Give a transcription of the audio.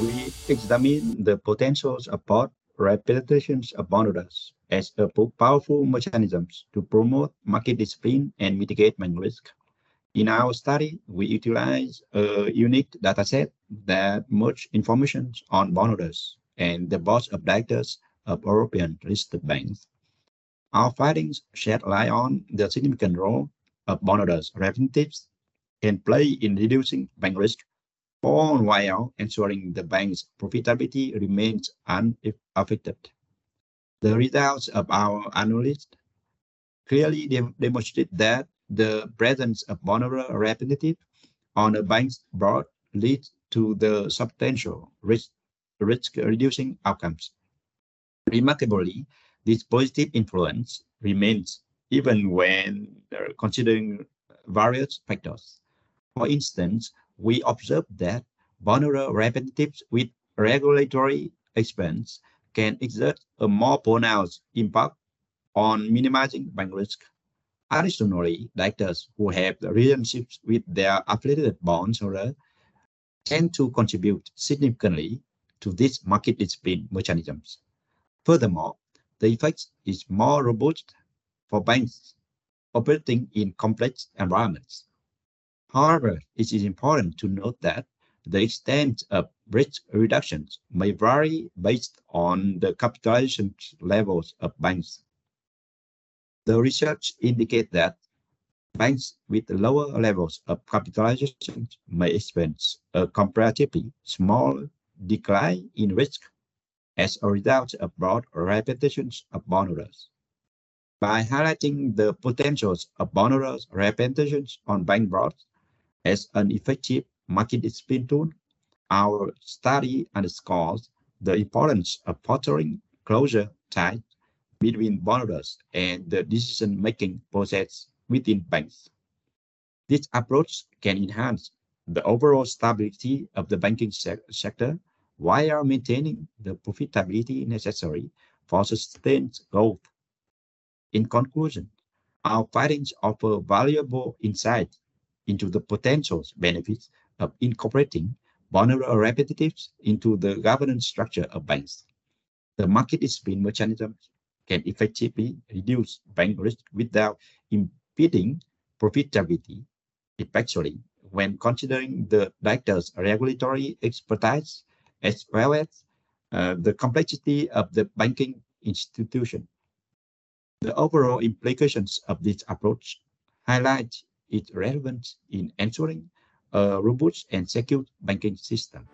We examine the potentials of representations of bondholders as a powerful mechanisms to promote market discipline and mitigate bank risk. In our study, we utilize a unique dataset that merge information on bondholders and the boards of directors of European listed banks. Our findings shed light on the significant role of bondholders' representatives can play in reducing bank risk, all while ensuring the bank's profitability remains unaffected. The results of our analysis clearly demonstrate that the presence of bondholder representative on a bank's board leads to the substantial risk, risk-reducing outcomes. Remarkably, this positive influence remains even when considering various factors. For instance, we observe that bondholder representatives with regulatory experience can exert a more pronounced impact on minimizing bank risk. Additionally, directors who have relationships with their affiliated bondholders tend to contribute significantly to these market discipline mechanisms. Furthermore, the effect is more robust for banks operating in complex environments. However, it is important to note that the extent of risk reductions may vary based on the capitalization levels of banks. The research indicates that banks with lower levels of capitalization may experience a comparatively small decline in risk as a result of broad representations of bondholders. By highlighting the potentials of bondholders' representations on bank boards as an effective market discipline tool, our study underscores the importance of fostering closer ties between bondholders and the decision-making process within banks. This approach can enhance the overall stability of the banking sector while maintaining the profitability necessary for sustained growth. In conclusion, our findings offer valuable insight into the potential benefits of incorporating bondholder representatives into the governance structure of banks. The market discipline mechanisms can effectively reduce bank risk without impeding profitability, especially when considering the directors' regulatory expertise as well as uh, the complexity of the banking institution. The overall implications of this approach highlight its relevance in ensuring a robust and secure banking system.